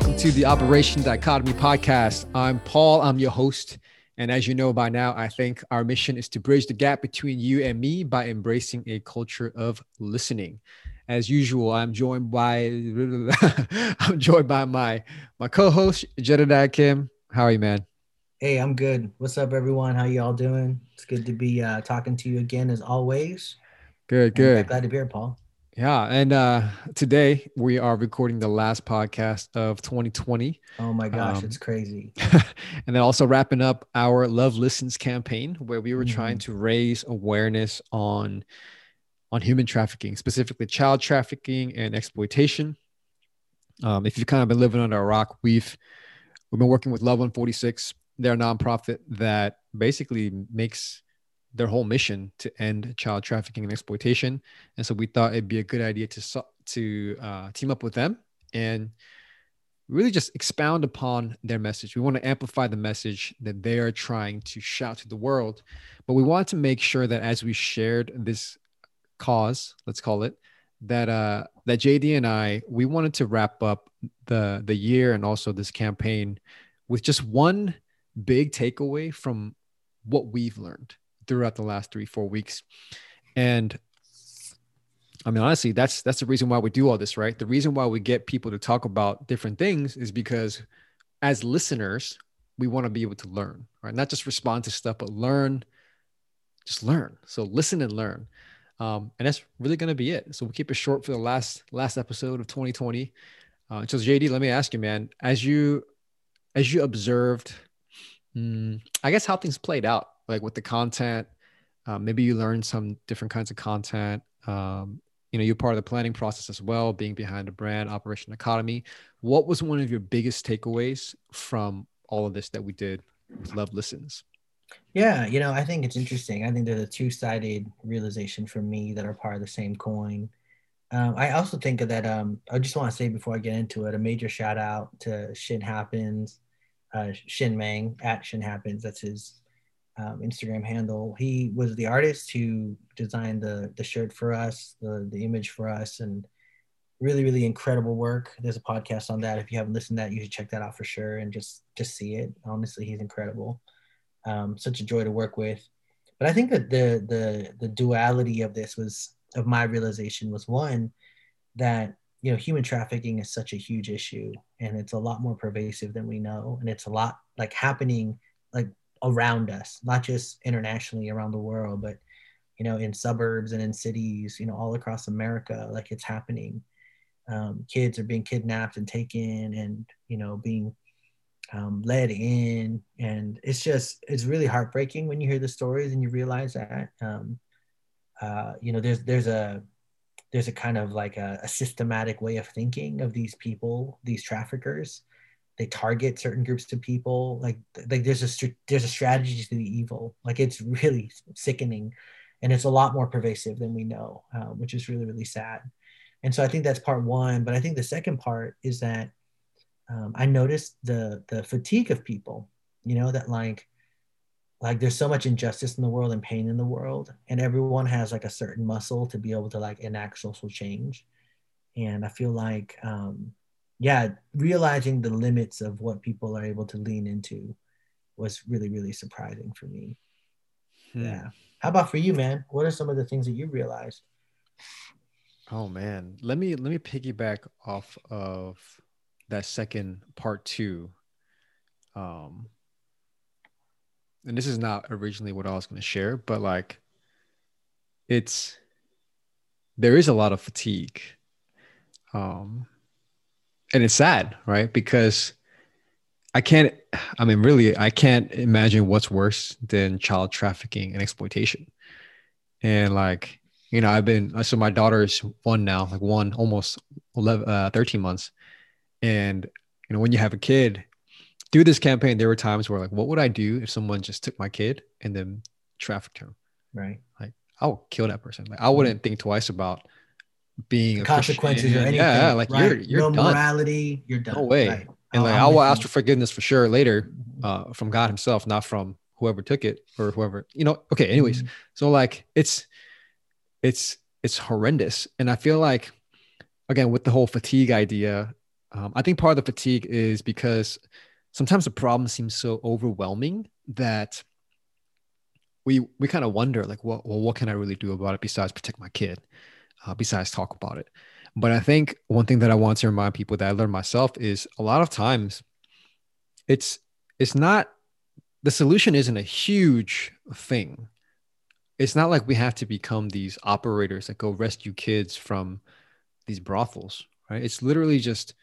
Welcome to the Operation Dichotomy podcast. I'm Paul. I'm your host. And as you know by now, I think our mission is to bridge the gap between you and me by embracing a culture of listening. As usual, I'm joined by I'm joined by my my co-host Jedediah Kim. How are you, man? Hey, I'm good. What's up, everyone? How y'all doing? It's good to be uh, talking to you again, as always. Good, good. glad to be here, Paul. Yeah, and uh, today we are recording the last podcast of 2020. Oh my gosh, um, it's crazy. and then also wrapping up our Love Listens campaign, where we were mm-hmm. trying to raise awareness on on human trafficking, specifically child trafficking and exploitation. Um, if you've kind of been living under a rock, we've we've been working with Love 146. They're a nonprofit that basically makes their whole mission to end child trafficking and exploitation. And so we thought it'd be a good idea to to uh, team up with them and really just expound upon their message. We want to amplify the message that they are trying to shout to the world, but we want to make sure that as we shared this cause, let's call it, that uh that JD and I we wanted to wrap up the the year and also this campaign with just one big takeaway from what we've learned throughout the last three, four weeks. And I mean, honestly, that's that's the reason why we do all this, right? The reason why we get people to talk about different things is because as listeners, we want to be able to learn, right? Not just respond to stuff, but learn, just learn. So listen and learn. Um, and that's really going to be it. So we'll keep it short for the last last episode of 2020. Uh, so JD, let me ask you, man, as you as you observed, mm, I guess how things played out like with the content uh, maybe you learn some different kinds of content. Um, you know you're part of the planning process as well being behind the brand Operation Dichotomy. What was one of your biggest takeaways from all of this that we did with love listens? Yeah you know i think it's interesting. I think there's a two-sided realization for me that are part of the same coin. Um, i also think that um, i just want to say before i get into it a major shout out to shin happens uh, shin mang at shin happens. That's his um, Instagram handle. He was the artist who designed the the shirt for us, the the image for us, and really really incredible work. There's a podcast on that. If you haven't listened to that, you should check that out for sure and just just see it. Honestly, he's incredible. Um, such a joy to work with. But I think that the the the duality of this was of my realization was one that you know human trafficking is such a huge issue and it's a lot more pervasive than we know and it's a lot like happening like around us, not just internationally around the world, but you know, in suburbs and in cities, you know, all across America, like it's happening. Um, kids are being kidnapped and taken, and you know, being um, led in, and it's just it's really heartbreaking when you hear the stories and you realize that. Um, uh, you know, there's there's a there's a kind of like a, a systematic way of thinking of these people, these traffickers, they target certain groups of people like like there's a there's a strategy to the evil. Like it's really sickening and it's a lot more pervasive than we know uh, which is really really sad. And so i think that's part one but i think the second part is that um, i noticed the the fatigue of people you know that like like there's so much injustice in the world and pain in the world and everyone has like a certain muscle to be able to like enact social change. And i feel like um, yeah, realizing the limits of what people are able to lean into was really, really surprising for me. Hmm. Yeah. How about for you, man? What are some of the things that you realized? Oh man, let me let me piggyback off of that second part two. Um, and this is not originally what I was going to share, but like, it's there is a lot of fatigue. Um, and it's sad, right? Because I can't, I mean, really, I can't imagine what's worse than child trafficking and exploitation. And like, you know, I've been, so my daughter is one now, like one, almost 11, uh, 13 months. And, you know, when you have a kid, through this campaign, there were times where like, what would I do if someone just took my kid and then trafficked him? Right. Like, I would kill that person. Like, I wouldn't think twice about being consequences or anything. Yeah, like right? you're you're no done. morality, you're done. No way. Right. And like i will ask for forgiveness for sure later, uh, from God Himself, not from whoever took it or whoever. You know. Okay. Anyways, mm-hmm. so like it's it's it's horrendous, and I feel like again with the whole fatigue idea, Um, I think part of the fatigue is because sometimes the problem seems so overwhelming that we we kind of wonder like, well, well, what can I really do about it besides protect my kid, uh, besides talk about it. But I think one thing that I want to remind people that I learned myself is a lot of times it's it's not the solution isn't a huge thing. It's not like we have to become these operators that go rescue kids from these brothels, right? It's literally just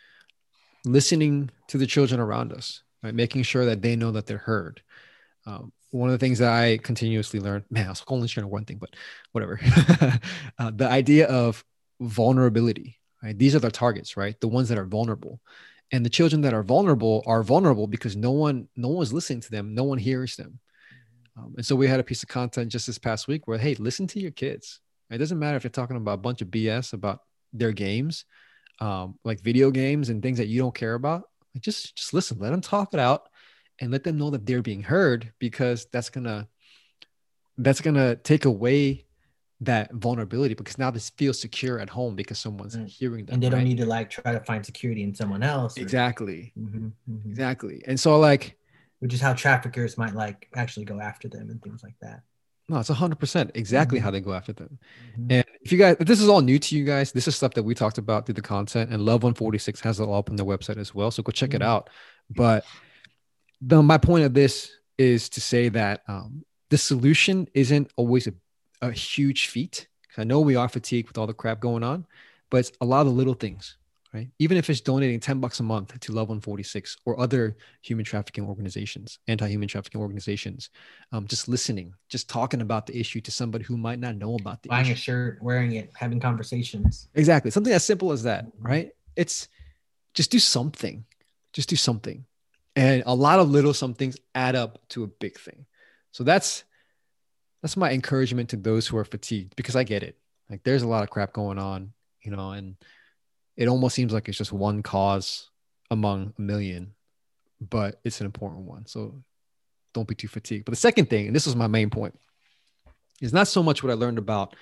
listening to the children around us, right? Making sure that they know that they're heard. Um, one of the things that I continuously learn, man, I was only sharing one thing, but whatever. uh, the idea of vulnerability, right? These are the targets, right? The ones that are vulnerable. And the children that are vulnerable are vulnerable because no one, no one's listening to them. No one hears them. Um, and so we had a piece of content just this past week where, hey, listen to your kids. It doesn't matter if you're talking about a bunch of BS about their games, um, like video games and things that you don't care about. Like just, just listen, let them talk it out and let them know that they're being heard because that's gonna that's gonna take away that vulnerability because now this feels secure at home because someone's mm. hearing them and they don't need to like try to find security in someone else or... exactly mm-hmm, mm-hmm. exactly and so like which is how traffickers might like actually go after them and things like that no it's 100% exactly mm-hmm. how they go after them mm-hmm. and if you guys if this is all new to you guys this is stuff that we talked about through the content and love 146 has it all up on their website as well so go check it mm-hmm. out but the my point of this is to say that um, the solution isn't always a, a huge feat. I know we are fatigued with all the crap going on, but it's a lot of the little things, right? Even if it's donating 10 bucks a month to Love 146 or other human trafficking organizations, anti-human trafficking organizations, um, just listening, just talking about the issue to somebody who might not know about the buying issue. a shirt, wearing it, having conversations. Exactly. Something as simple as that, mm-hmm. right? It's just do something. Just do something and a lot of little somethings add up to a big thing. So that's that's my encouragement to those who are fatigued because i get it. Like there's a lot of crap going on you know and it almost seems like it's just one cause among a million but it's an important one. So don't be too fatigued. But the second thing and this was my main point is not so much what i learned about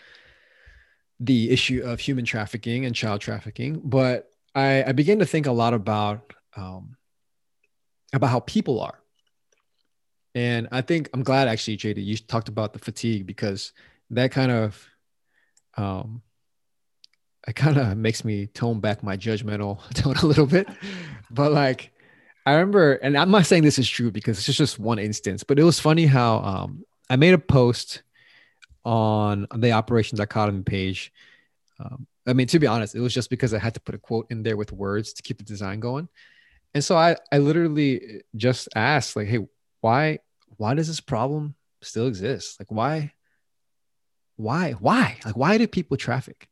the issue of human trafficking and child trafficking but i, I began to think a lot about um, about how people are. And I think I'm glad actually, JD, you talked about the fatigue because that kind of um it kind of makes me tone back my judgmental tone a little bit. But like I remember, and I'm not saying this is true because it's just one instance, but it was funny how um I made a post on the Operation Dichotomy page. Um, I mean, to be honest, it was just because I had to put a quote in there with words to keep the design going. And so I, I literally just asked, like, hey, why, why does this problem still exist? Like, why, why, why? Like, why do people traffic?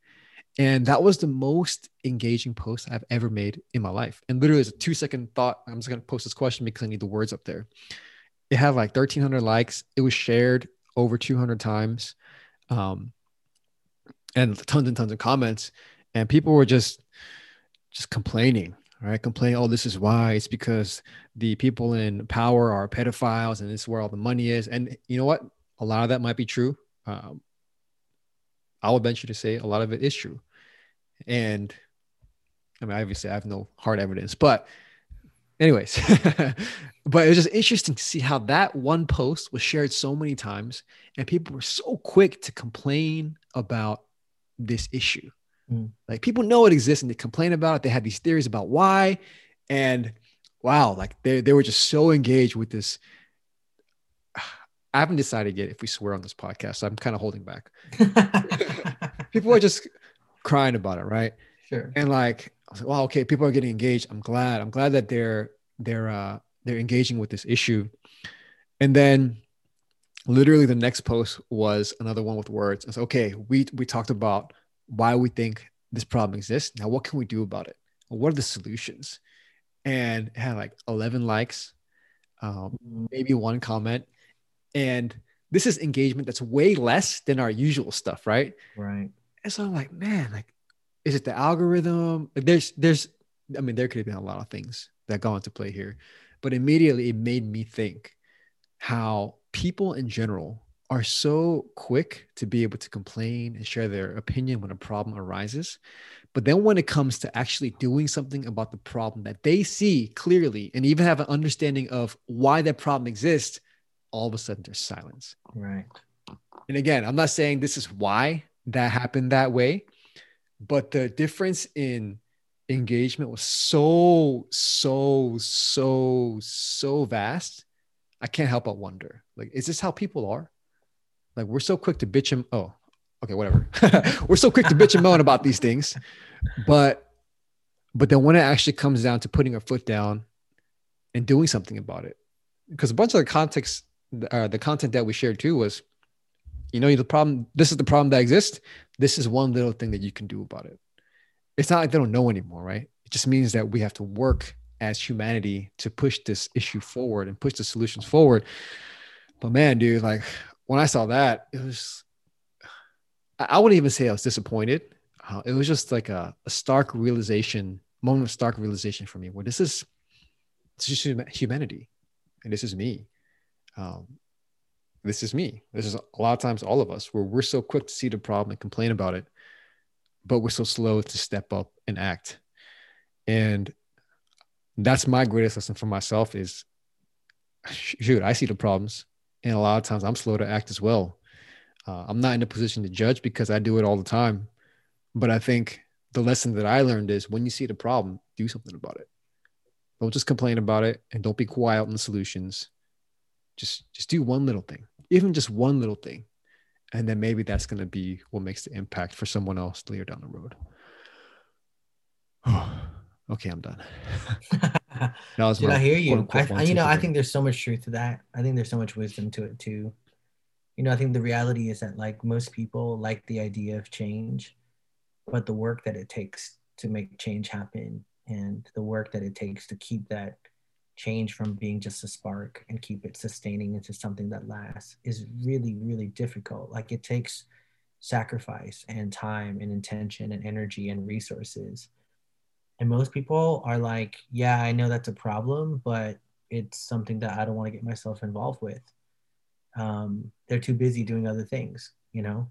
And that was the most engaging post I've ever made in my life. And literally, it's a two second thought. I'm just going to post this question because I need the words up there. It had like 1,300 likes. It was shared over 200 times um, and tons and tons of comments. And people were just, just complaining right? Complain, oh, this is why. It's because the people in power are pedophiles and this is where all the money is. And you know what? A lot of that might be true. Um, I would venture to say a lot of it is true. And I mean, obviously, I have no hard evidence, but anyways, but it was just interesting to see how that one post was shared so many times and people were so quick to complain about this issue Mm. Like people know it exists and they complain about it. They had these theories about why. And wow, like they, they were just so engaged with this. I haven't decided yet if we swear on this podcast. So I'm kind of holding back. people are just crying about it, right? Sure. And like, I was like, wow, okay, people are getting engaged. I'm glad. I'm glad that they're they're uh they're engaging with this issue. And then literally the next post was another one with words. It's okay, we we talked about why we think this problem exists. Now, what can we do about it? What are the solutions? And had like 11 likes, um, maybe one comment. And this is engagement that's way less than our usual stuff, right? Right. And so I'm like, man, like, is it the algorithm? Like there's, there's, I mean, there could have been a lot of things that go into play here, but immediately it made me think how people in general are so quick to be able to complain and share their opinion when a problem arises. But then when it comes to actually doing something about the problem that they see clearly and even have an understanding of why that problem exists, all of a sudden there's silence. Right. And again, I'm not saying this is why that happened that way, but the difference in engagement was so, so, so, so vast. I can't help but wonder like, is this how people are? Like, we're so quick to bitch and, oh, okay, whatever. we're so quick to bitch and moan about these things, but, but then when it actually comes down to putting our foot down and doing something about it, because a bunch of the context, uh, the content that we shared too was, you know, the problem, this is the problem that exists. This is one little thing that you can do about it. It's not like they don't know anymore, right? It just means that we have to work as humanity to push this issue forward and push the solutions forward. But man, dude, like when I saw that, it was, I wouldn't even say I was disappointed. Uh, it was just like a, a, stark realization, moment of stark realization for me where this is, this is humanity and this is me. Um, this is me. This is a lot of times all of us where we're so quick to see the problem and complain about it, but we're so slow to step up and act. And that's my greatest lesson for myself is shoot, I see the problems. And a lot of times I'm slow to act as well. Uh, I'm not in a position to judge because I do it all the time. But I think the lesson that I learned is when you see the problem, do something about it. Don't just complain about it and don't be quiet on the solutions. Just just do one little thing even just one little thing. And then maybe that's going to be what makes the impact for someone else later down the road. Okay, I'm done. was Did I hear you? I, I, you know, I think there's so much truth to that. I think there's so much wisdom to it too. You know, I think the reality is that like most people like the idea of change, but the work that it takes to make change happen and the work that it takes to keep that change from being just a spark and keep it sustaining into something that lasts is really really difficult like it takes sacrifice and time and intention and energy and resources and most people are like yeah i know that's a problem but it's something that i don't want to get myself involved with. Um, they're too busy doing other things you know?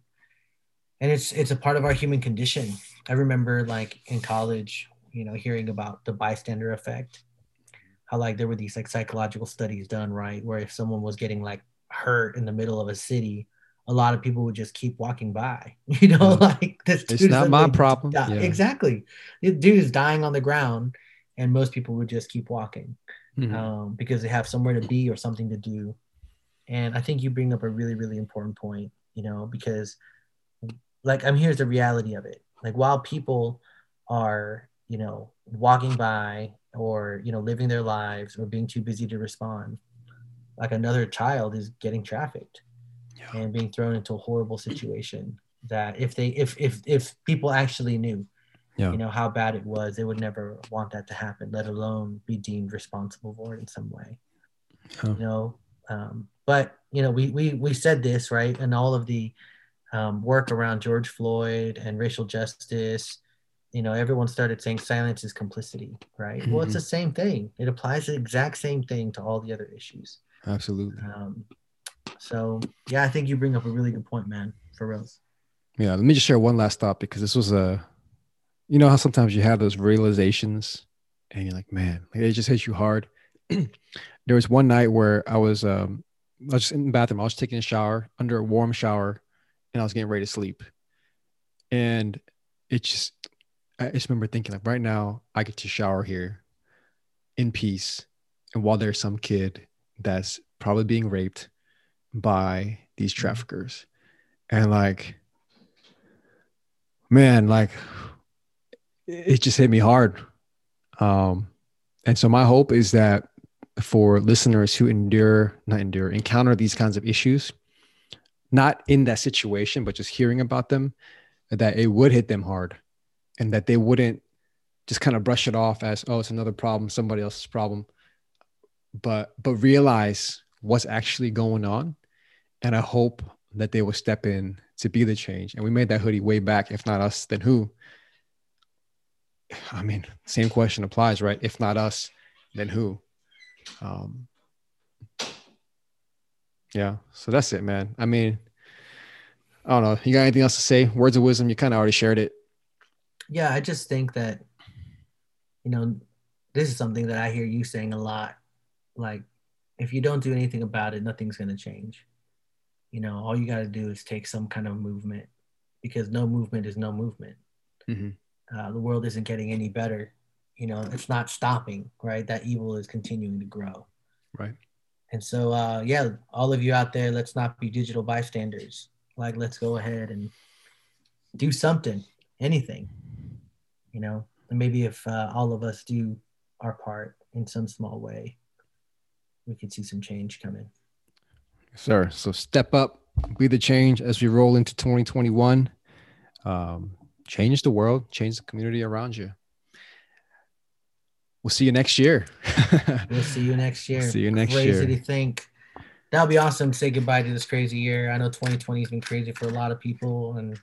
And it's it's a part of our human condition. I remember like in college you know hearing about the bystander effect how like there were these like psychological studies done right where if someone was getting like hurt in the middle of a city a lot of people would just keep walking by you know yeah. like this it's not my problem yeah. exactly the dude is dying on the ground and most people would just keep walking mm-hmm. um, because they have somewhere to be or something to do and i think you bring up a really really important point you know because like i'm here's the reality of it like while people are you know walking by or you know living their lives or being too busy to respond like another child is getting trafficked yeah. and being thrown into a horrible situation that if they if if if people actually knew yeah. you know how bad it was they would never want that to happen let alone be deemed responsible for it in some way you know um, but you know we we we said this right and all of the um, work around george floyd and racial justice you know, everyone started saying silence is complicity, right? Mm-hmm. Well, it's the same thing. It applies the exact same thing to all the other issues. Absolutely. Um, so yeah, I think you bring up a really good point, man. For reals. Yeah, let me just share one last thought because this was a, you know how sometimes you have those realizations, and you're like, man, it just hits you hard. there was one night where I was, um, I was just in the bathroom. I was taking a shower under a warm shower, and I was getting ready to sleep, and it just I just remember thinking like right now I get to shower here in peace. And while there's some kid that's probably being raped by these mm-hmm. traffickers. And like, man, like it just hit me hard. Um, and so my hope is that for listeners who endure, not endure, encounter these kinds of issues, not in that situation, but just hearing about them, that it would hit them hard and that they wouldn't just kind of brush it off as oh it's another problem somebody else's problem but but realize what's actually going on and i hope that they will step in to be the change and we made that hoodie way back if not us then who i mean same question applies right if not us then who um Yeah. So that's it, man. I mean, I don't know. You got anything else to say? Words of wisdom. You kind of already shared it. Yeah, I just think that, you know, this is something that I hear you saying a lot. Like, if you don't do anything about it, nothing's going to change. You know, all you got to do is take some kind of movement because no movement is no movement. Mm-hmm. Uh, the world isn't getting any better. You know, it's not stopping, right? That evil is continuing to grow. Right. And so, uh, yeah, all of you out there, let's not be digital bystanders. Like, let's go ahead and do something, anything, you know. And maybe if uh, all of us do our part in some small way, we could see some change coming. Sir, so step up, be the change as we roll into 2021. Um, change the world, change the community around you. We'll see you next year. we'll see you next year. See you next crazy year. Crazy to think. That'll be awesome to say goodbye to this crazy year. I know 2020 has been crazy for a lot of people, and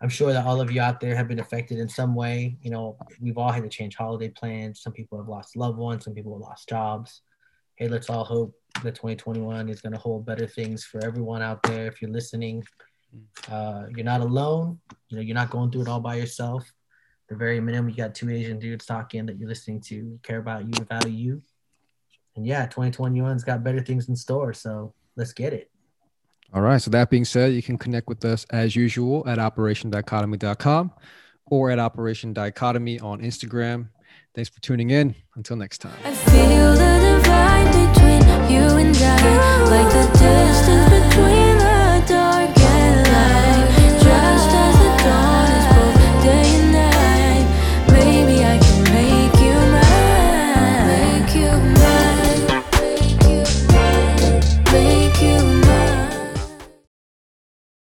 I'm sure that all of you out there have been affected in some way. You know, we've all had to change holiday plans. Some people have lost loved ones. Some people have lost jobs. Hey, let's all hope that 2021 is going to hold better things for everyone out there. If you're listening, uh, you're not alone. You know, you're not going through it all by yourself. The very minimum, you got two Asian dudes talking that you're listening to, care about you value you. And yeah, 2021's got better things in store. So let's get it. All right. So that being said, you can connect with us as usual at operation operationdichotomy.com or at Operation Dichotomy on Instagram. Thanks for tuning in. Until next time.